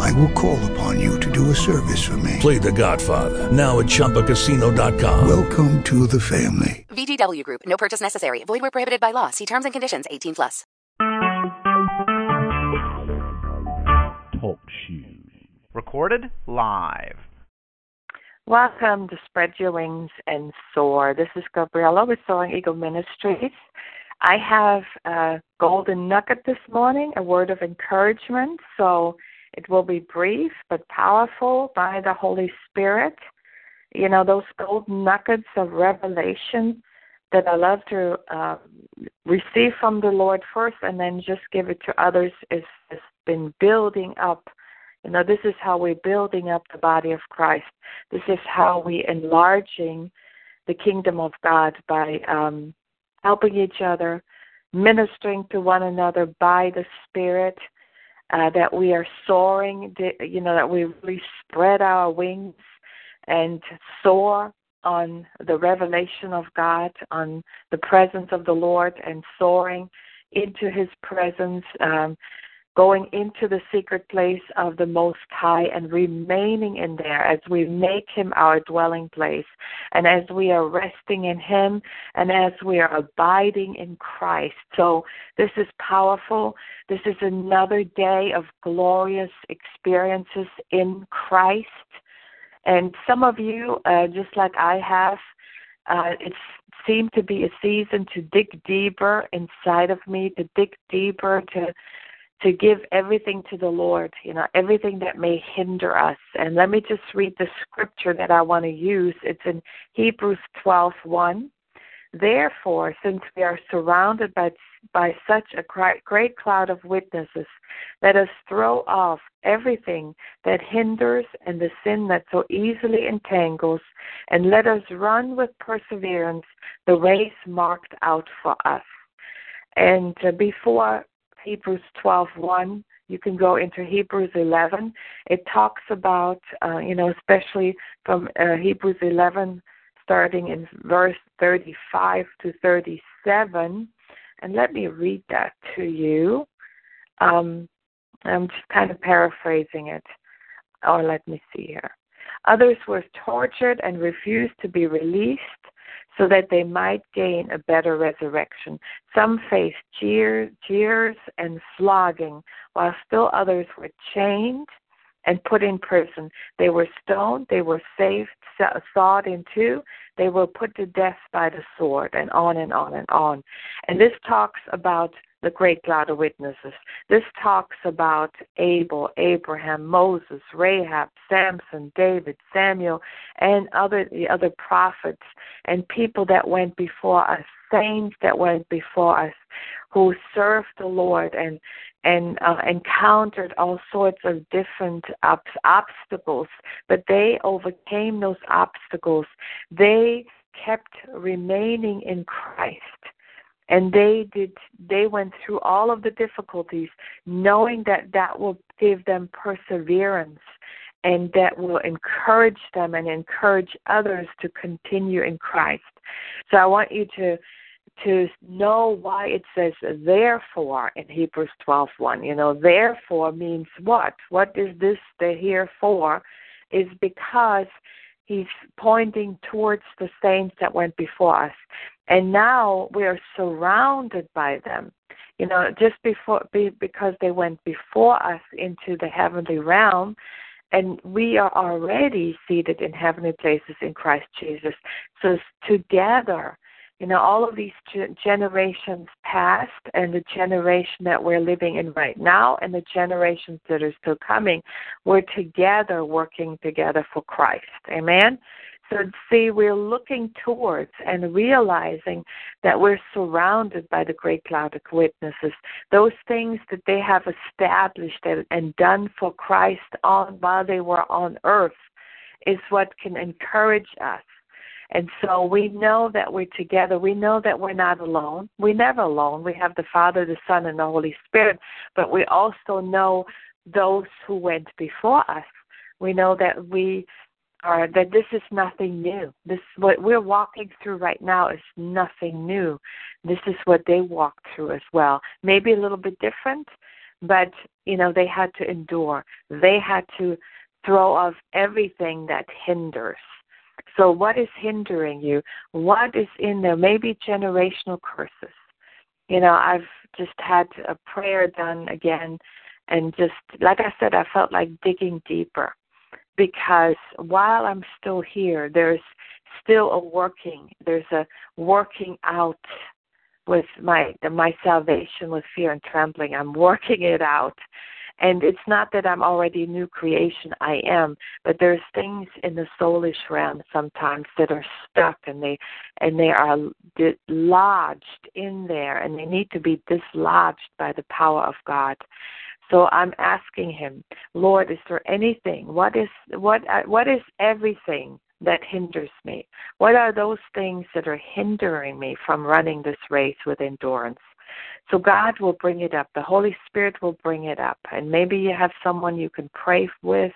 I will call upon you to do a service for me. Play The Godfather now at ChumbaCasino.com. Welcome to the family. VGW Group. No purchase necessary. Void where prohibited by law. See terms and conditions. 18 plus. Talk shoes. Recorded live. Welcome to Spread Your Wings and Soar. This is Gabriella with Soaring Eagle Ministries. I have a golden nugget this morning, a word of encouragement. So it will be brief but powerful by the Holy Spirit. You know, those gold nuggets of revelation that I love to uh, receive from the Lord first and then just give it to others is has been building up. You know, this is how we're building up the body of Christ. This is how we enlarging the kingdom of God by um, helping each other, ministering to one another by the Spirit, uh, that we are soaring, you know, that we really spread our wings and soar on the revelation of God, on the presence of the Lord, and soaring into His presence. Um, going into the secret place of the Most High and remaining in there as we make Him our dwelling place and as we are resting in Him and as we are abiding in Christ. So, this is powerful. This is another day of glorious experiences in Christ. And some of you, uh, just like I have, uh, it's seemed to be a season to dig deeper inside of me, to dig deeper, to to give everything to the Lord, you know, everything that may hinder us. And let me just read the scripture that I want to use. It's in Hebrews 12:1. Therefore, since we are surrounded by by such a great cloud of witnesses, let us throw off everything that hinders and the sin that so easily entangles, and let us run with perseverance the race marked out for us. And before Hebrews 12:1. You can go into Hebrews 11. It talks about, uh, you know, especially from uh, Hebrews 11, starting in verse 35 to 37. And let me read that to you. Um, I'm just kind of paraphrasing it. Or let me see here. Others were tortured and refused to be released so that they might gain a better resurrection. Some faced jeers, jeers and flogging, while still others were chained and put in prison. They were stoned, they were saved, sawed in two, they were put to death by the sword, and on and on and on. And this talks about the great cloud of witnesses. This talks about Abel, Abraham, Moses, Rahab, Samson, David, Samuel, and other the other prophets and people that went before us, saints that went before us, who served the Lord and and uh, encountered all sorts of different ob- obstacles, but they overcame those obstacles. They kept remaining in Christ and they did they went through all of the difficulties knowing that that will give them perseverance and that will encourage them and encourage others to continue in Christ. So I want you to to know why it says therefore in Hebrews 12:1. You know, therefore means what? What is this the here for? Is because he's pointing towards the saints that went before us. And now we are surrounded by them. You know, just before be, because they went before us into the heavenly realm, and we are already seated in heavenly places in Christ Jesus. So together, you know, all of these generations past and the generation that we're living in right now and the generations that are still coming, we're together working together for Christ. Amen? So, see, we're looking towards and realizing that we're surrounded by the great cloud of witnesses. Those things that they have established and done for Christ on while they were on earth is what can encourage us And so we know that we're together. We know that we're not alone. We're never alone. We have the Father, the Son, and the Holy Spirit, but we also know those who went before us. We know that we are that this is nothing new. This what we're walking through right now is nothing new. This is what they walked through as well. Maybe a little bit different, but you know, they had to endure. They had to throw off everything that hinders. So, what is hindering you? What is in there? Maybe generational curses. You know, I've just had a prayer done again, and just like I said, I felt like digging deeper because while I'm still here, there's still a working. There's a working out with my my salvation with fear and trembling. I'm working it out. And it's not that I'm already a new creation, I am, but there's things in the soulish realm sometimes that are stuck and they and they are lodged in there and they need to be dislodged by the power of God. So I'm asking him, Lord, is there anything? What is what uh, what is everything that hinders me? What are those things that are hindering me from running this race with endurance? So God will bring it up. The Holy Spirit will bring it up, and maybe you have someone you can pray with,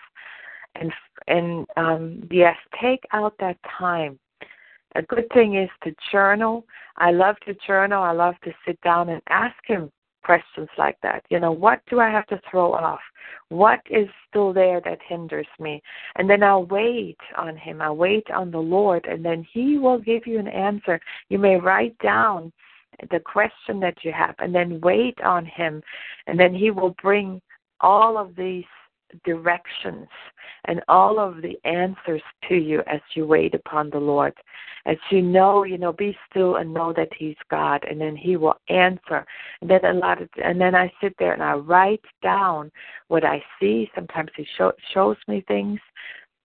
and and um, yes, take out that time. A good thing is to journal. I love to journal. I love to sit down and ask Him questions like that. You know, what do I have to throw off? What is still there that hinders me? And then I'll wait on Him. I'll wait on the Lord, and then He will give you an answer. You may write down the question that you have and then wait on him and then he will bring all of these directions and all of the answers to you as you wait upon the Lord. As you know, you know, be still and know that He's God, and then He will answer. And then a lot of, and then I sit there and I write down what I see. Sometimes He show, shows me things,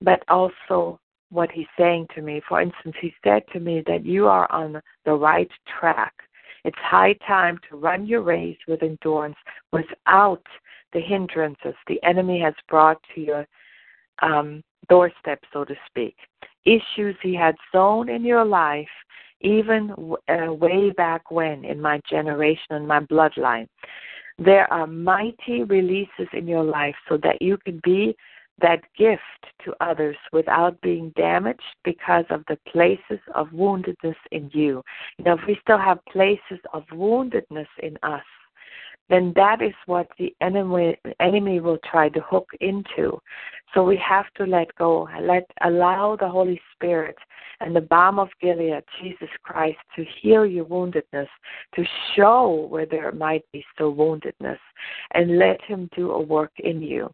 but also what He's saying to me. For instance, He said to me that you are on the right track it's high time to run your race with endurance without the hindrances the enemy has brought to your um, doorstep, so to speak. Issues he had sown in your life, even uh, way back when in my generation and my bloodline. There are mighty releases in your life so that you can be that gift to others without being damaged because of the places of woundedness in you. You know, if we still have places of woundedness in us, then that is what the enemy enemy will try to hook into. So we have to let go, let allow the Holy Spirit and the balm of Gilead, Jesus Christ, to heal your woundedness, to show where there might be still woundedness, and let Him do a work in you.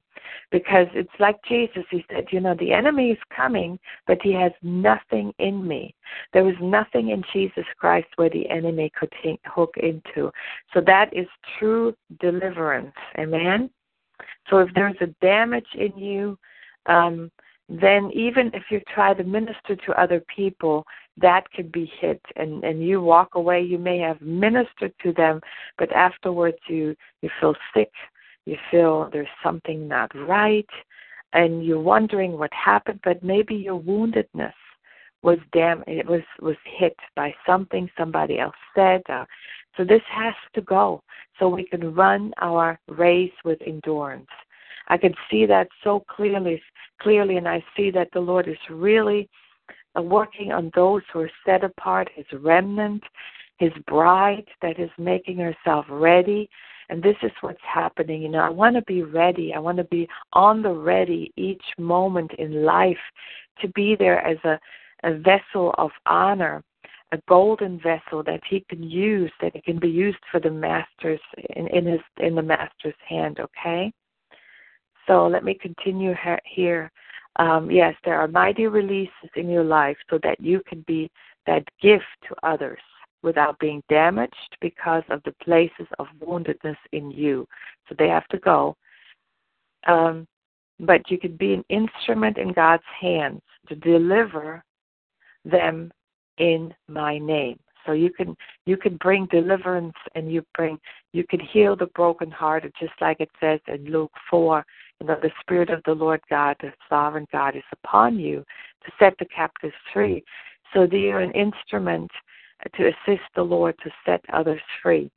Because it's like Jesus, He said, you know, the enemy is coming, but he has nothing in me. There was nothing in Jesus Christ where the enemy could hook into. So that is true deliverance. Amen? So if there's a damage in you, um, then even if you try to minister to other people, that could be hit and, and you walk away, you may have ministered to them, but afterwards you, you feel sick, you feel there's something not right, and you're wondering what happened, but maybe your woundedness was dam it was was hit by something somebody else said. Uh, so this has to go so we can run our race with endurance. I can see that so clearly, clearly, and I see that the Lord is really uh, working on those who are set apart, His remnant, His bride that is making herself ready. And this is what's happening. You know, I want to be ready. I want to be on the ready each moment in life to be there as a, a vessel of honor a golden vessel that he can use that it can be used for the master's in, in his in the master's hand okay so let me continue here. Um, yes, there are mighty releases in your life so that you can be that gift to others without being damaged because of the places of woundedness in you. So they have to go. Um, but you can be an instrument in God's hands to deliver them in my name. So you can you can bring deliverance and you bring you can heal the brokenhearted, just like it says in Luke four you know, the Spirit of the Lord God, the sovereign God, is upon you to set the captives free. so that you're an instrument to assist the Lord to set others free.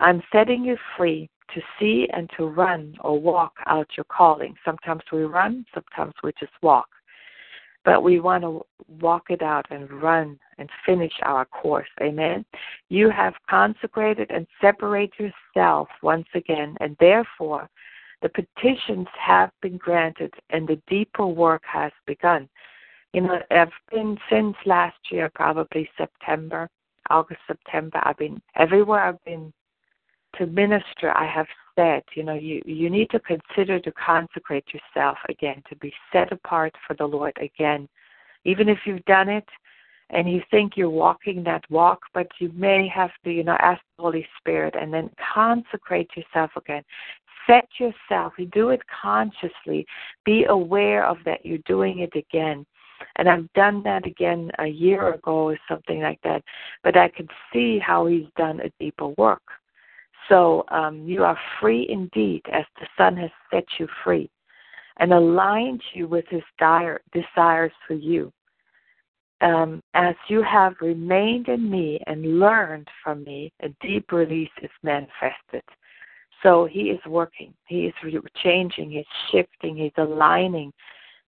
I'm setting you free to see and to run or walk out your calling. Sometimes we run, sometimes we just walk. But we want to walk it out and run and finish our course. Amen. You have consecrated and separated yourself once again, and therefore the petitions have been granted and the deeper work has begun. You know, I've been since last year, probably September, August, September. I've been everywhere I've been to minister. I have said, you know, you you need to consider to consecrate yourself again, to be set apart for the Lord again, even if you've done it and you think you're walking that walk, but you may have to, you know, ask the Holy Spirit and then consecrate yourself again. Set yourself. You do it consciously. Be aware of that you're doing it again. And I've done that again a year ago or something like that. But I could see how he's done a deeper work. So um, you are free indeed, as the Son has set you free and aligned you with his dire, desires for you. Um, as you have remained in me and learned from me, a deep release is manifested. So he is working, he is changing, he's shifting, he's aligning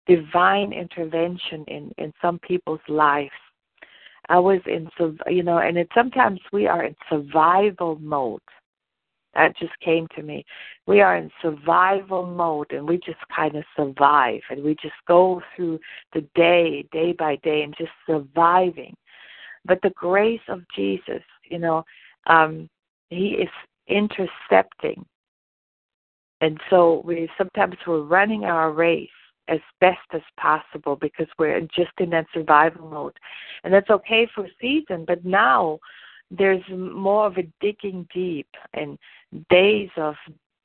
divine intervention in, in some people's lives. I was in, you know, and it, sometimes we are in survival mode. That just came to me. We are in survival mode and we just kind of survive and we just go through the day, day by day, and just surviving. But the grace of Jesus, you know, um, He is intercepting. And so we sometimes we're running our race as best as possible because we're just in that survival mode. And that's okay for a season, but now there's more of a digging deep and days of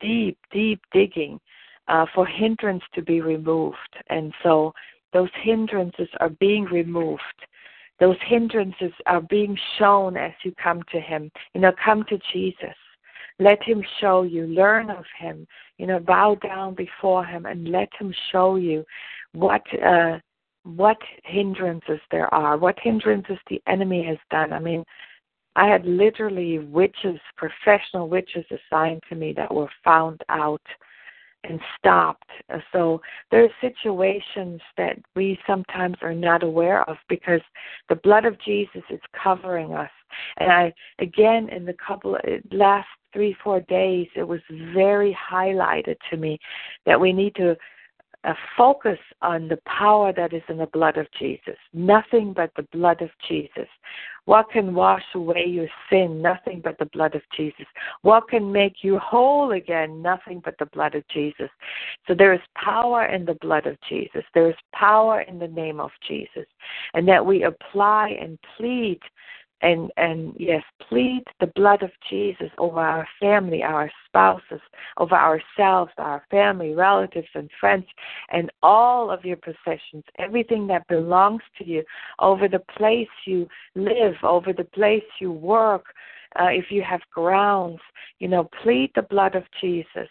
deep, deep digging uh, for hindrance to be removed. And so those hindrances are being removed. Those hindrances are being shown as you come to Him. You know, come to Jesus. Let Him show you. Learn of Him. You know, bow down before Him and let Him show you what uh, what hindrances there are, what hindrances the enemy has done. I mean, I had literally witches, professional witches assigned to me that were found out and stopped. Uh, so there are situations that we sometimes are not aware of because the blood of Jesus is covering us. And I, again, in the couple uh, last three, four days, it was very highlighted to me that we need to uh, focus on the power that is in the blood of Jesus. Nothing but the blood of Jesus. What can wash away your sin? Nothing but the blood of Jesus. What can make you whole again? Nothing but the blood of Jesus. So there is power in the blood of Jesus. There is power in the name of Jesus. And that we apply and plead and and yes, plead the blood of Jesus over our family, our spouses, over ourselves, our family, relatives, and friends, and all of your possessions, everything that belongs to you, over the place you live, over the place you work. Uh, if you have grounds, you know, plead the blood of Jesus.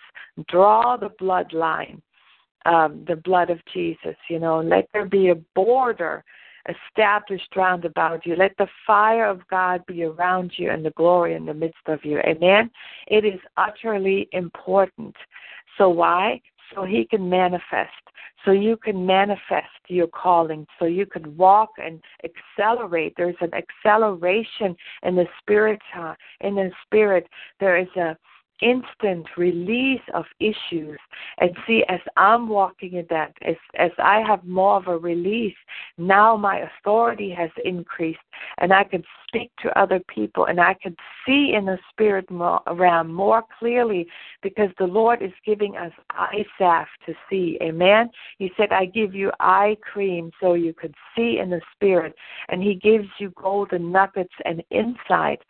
Draw the bloodline, um, the blood of Jesus. You know, let there be a border established round about you. Let the fire of God be around you and the glory in the midst of you. Amen. It is utterly important. So why? So he can manifest. So you can manifest your calling. So you can walk and accelerate. There's an acceleration in the spirit. In the spirit, there is a instant release of issues. And see, as I'm walking in that, as, as I have more of a release, now my authority has increased and I can speak to other people and I can see in the spirit realm more clearly because the Lord is giving us eye salve to see. Amen. He said, I give you eye cream so you could see in the spirit. And He gives you golden nuggets and insight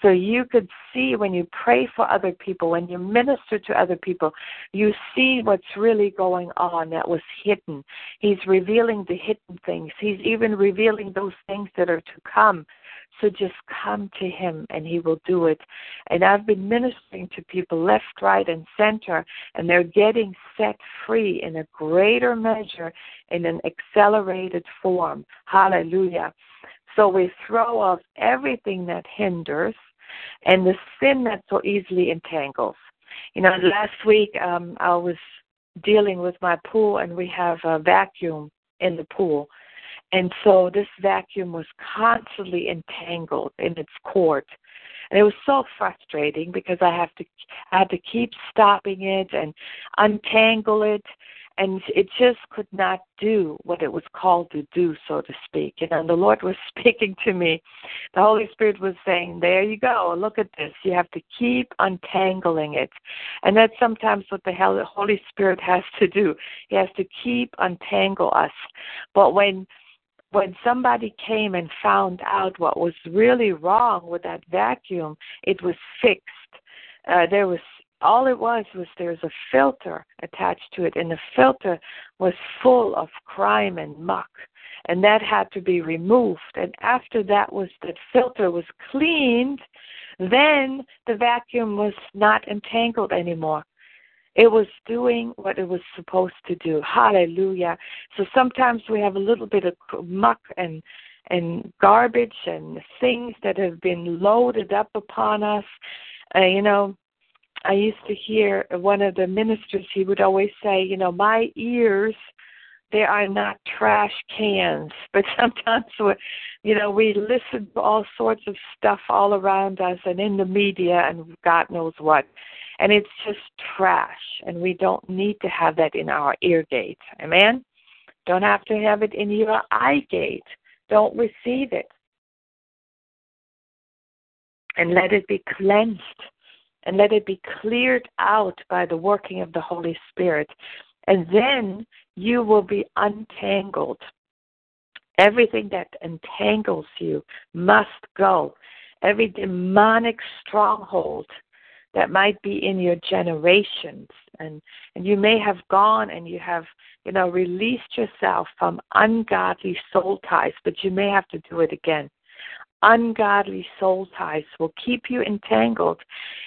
so you could see when you pray for other people, when you minister to other people, you see what's really going on that was hidden. He's revealing the hidden things. He's even revealing those things that are to come. So just come to Him and He will do it. And I've been ministering to people left, right, and center, and they're getting set free in a greater measure in an accelerated form. Hallelujah. So we throw off everything that hinders and the sin that so easily entangles. You know, last week um, I was dealing with my pool, and we have a vacuum in the pool. And so this vacuum was constantly entangled in its cord. And it was so frustrating because I have to I had to keep stopping it and untangle it and it just could not do what it was called to do, so to speak. And the Lord was speaking to me. The Holy Spirit was saying, There you go, look at this. You have to keep untangling it. And that's sometimes what the Holy Spirit has to do. He has to keep untangle us. But when when somebody came and found out what was really wrong with that vacuum, it was fixed. Uh, there was all it was was there's a filter attached to it, and the filter was full of crime and muck, and that had to be removed. And after that was the filter was cleaned, then the vacuum was not entangled anymore. It was doing what it was supposed to do. Hallelujah. So sometimes we have a little bit of muck and and garbage and things that have been loaded up upon us. Uh, you know, I used to hear one of the ministers, he would always say, you know, my ears, they are not trash cans. But sometimes, we, you know, we listen to all sorts of stuff all around us and in the media and God knows what. And it's just trash. And we don't need to have that in our ear gate. Amen? Don't have to have it in your eye gate. Don't receive it. And let it be cleansed and let it be cleared out by the working of the Holy Spirit. And then you will be untangled. Everything that entangles you must go. Every demonic stronghold that might be in your generations and and you may have gone and you have you know released yourself from ungodly soul ties but you may have to do it again ungodly soul ties will keep you entangled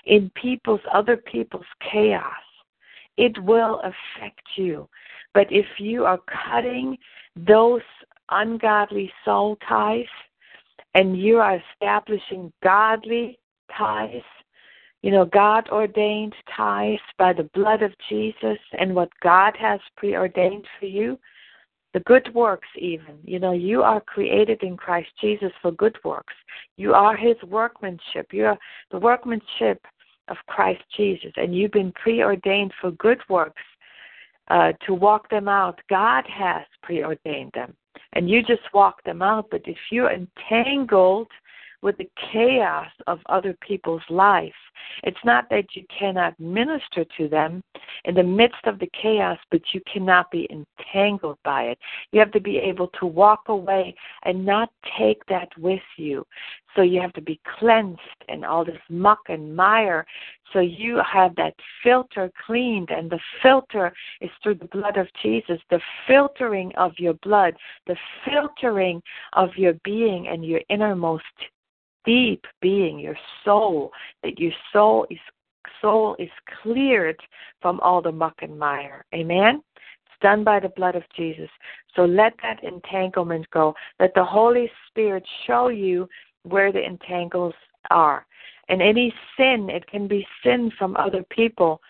in people's other people's chaos. It will affect you. But if you are cutting those ungodly soul ties and you are establishing godly ties, you know, God ordained ties by the blood of Jesus and what God has preordained for you, the good works even. You know you are created in christ jesus for good works. You are his workmanship. You are the workmanship of christ jesus and you've been preordained for good works uh, to walk them out. God has preordained them and you just walk them out. But if you're entangled with the chaos of other people's life. It's not that you cannot minister to them in the midst of the chaos, but you cannot be entangled by it. You have to be able to walk away and not take that with you. So you have to be cleansed and all this muck and mire. So you have that filter cleaned, and the filter is through the blood of Jesus, the filtering of your blood, the filtering of your being and your innermost deep being, your soul, that your soul is soul is cleared from all the muck and mire. Amen? It's done by the blood of Jesus. So let that entanglement go. Let the Holy Spirit show you where the entangles are. And any sin, it can be sin from other people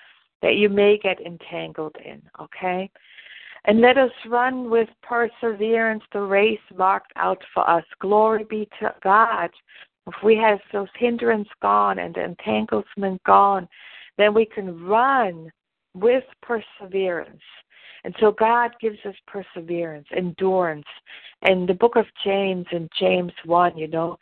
that you may get entangled in, okay? And let us run with perseverance the race marked out for us. Glory be to God if we have those hindrance gone and the entanglement gone, then we can run with perseverance. And so God gives us perseverance, endurance. And the book of James in James 1, you know,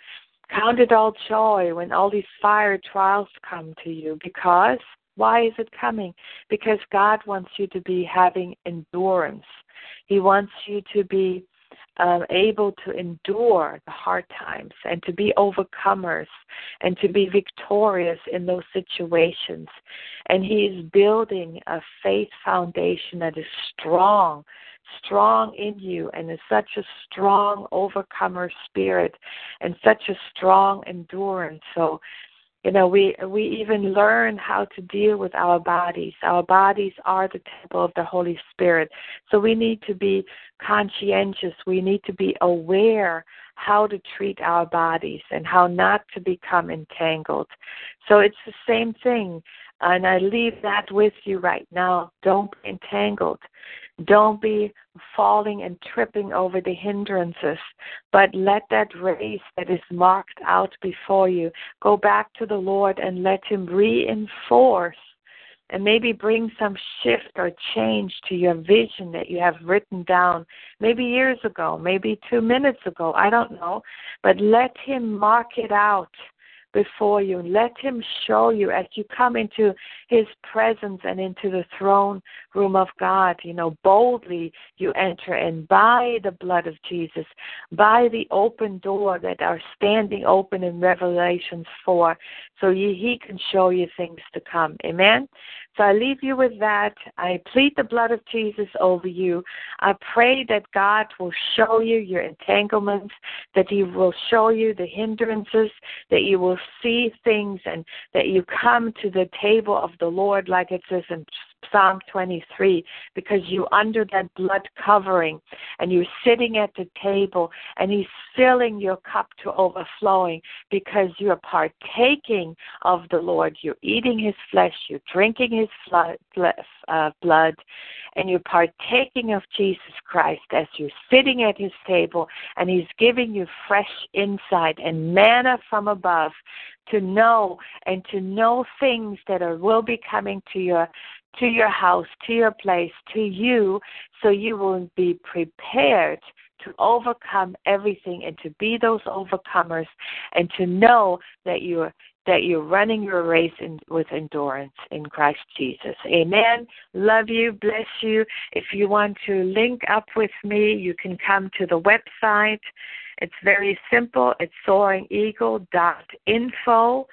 count it all joy when all these fire trials come to you because why is it coming? Because God wants you to be having endurance. He wants you to be um, able to endure the hard times and to be overcomers and to be victorious in those situations. And He is building a faith foundation that is strong, strong in you, and is such a strong overcomer spirit and such a strong endurance. So, You know, we we even learn how to deal with our bodies. Our bodies are the temple of the Holy Spirit. So we need to be conscientious. We need to be aware how to treat our bodies and how not to become entangled. So it's the same thing. And I leave that with you right now. Don't be entangled. Don't be falling and tripping over the hindrances, but let that race that is marked out before you go back to the Lord and let Him reinforce and maybe bring some shift or change to your vision that you have written down maybe years ago, maybe two minutes ago, I don't know. But let Him mark it out before you. Let Him show you as you come into His presence and into the throne room of God. You know, boldly you enter in by the blood of Jesus, by the open door that are standing open in Revelations 4, so He can show you things to come. Amen? So I leave you with that. I plead the blood of Jesus over you. I pray that God will show you your entanglements, that He will show you the hindrances, that you will see things, and that you come to the table of the Lord, like it says in Psalm 23 because you under that blood covering and you're sitting at the table and he's filling your cup to overflowing because you're partaking of the Lord. You're eating his flesh, you're drinking his uh, blood and you're partaking of Jesus Christ as you're sitting at his table and he's giving you fresh insight and manna from above to know and to know things that are will be coming to your to your house, to your place, to you, so you will be prepared to overcome everything and to be those overcomers and to know that you're that you're running your race in, with endurance in Christ Jesus. Amen. Love you. Bless you. If you want to link up with me, you can come to the website. It's very simple. It's soaringeagle.info.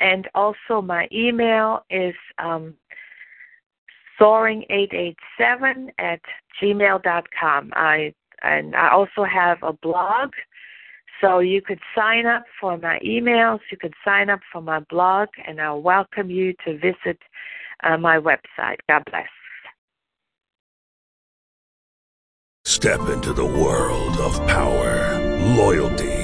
And also my email is um, soaring887 at gmail.com. I and I also have a blog, so you could sign up for my emails. You could sign up for my blog, and I'll welcome you to visit uh, my website. God bless. Step into the world of power, loyalty,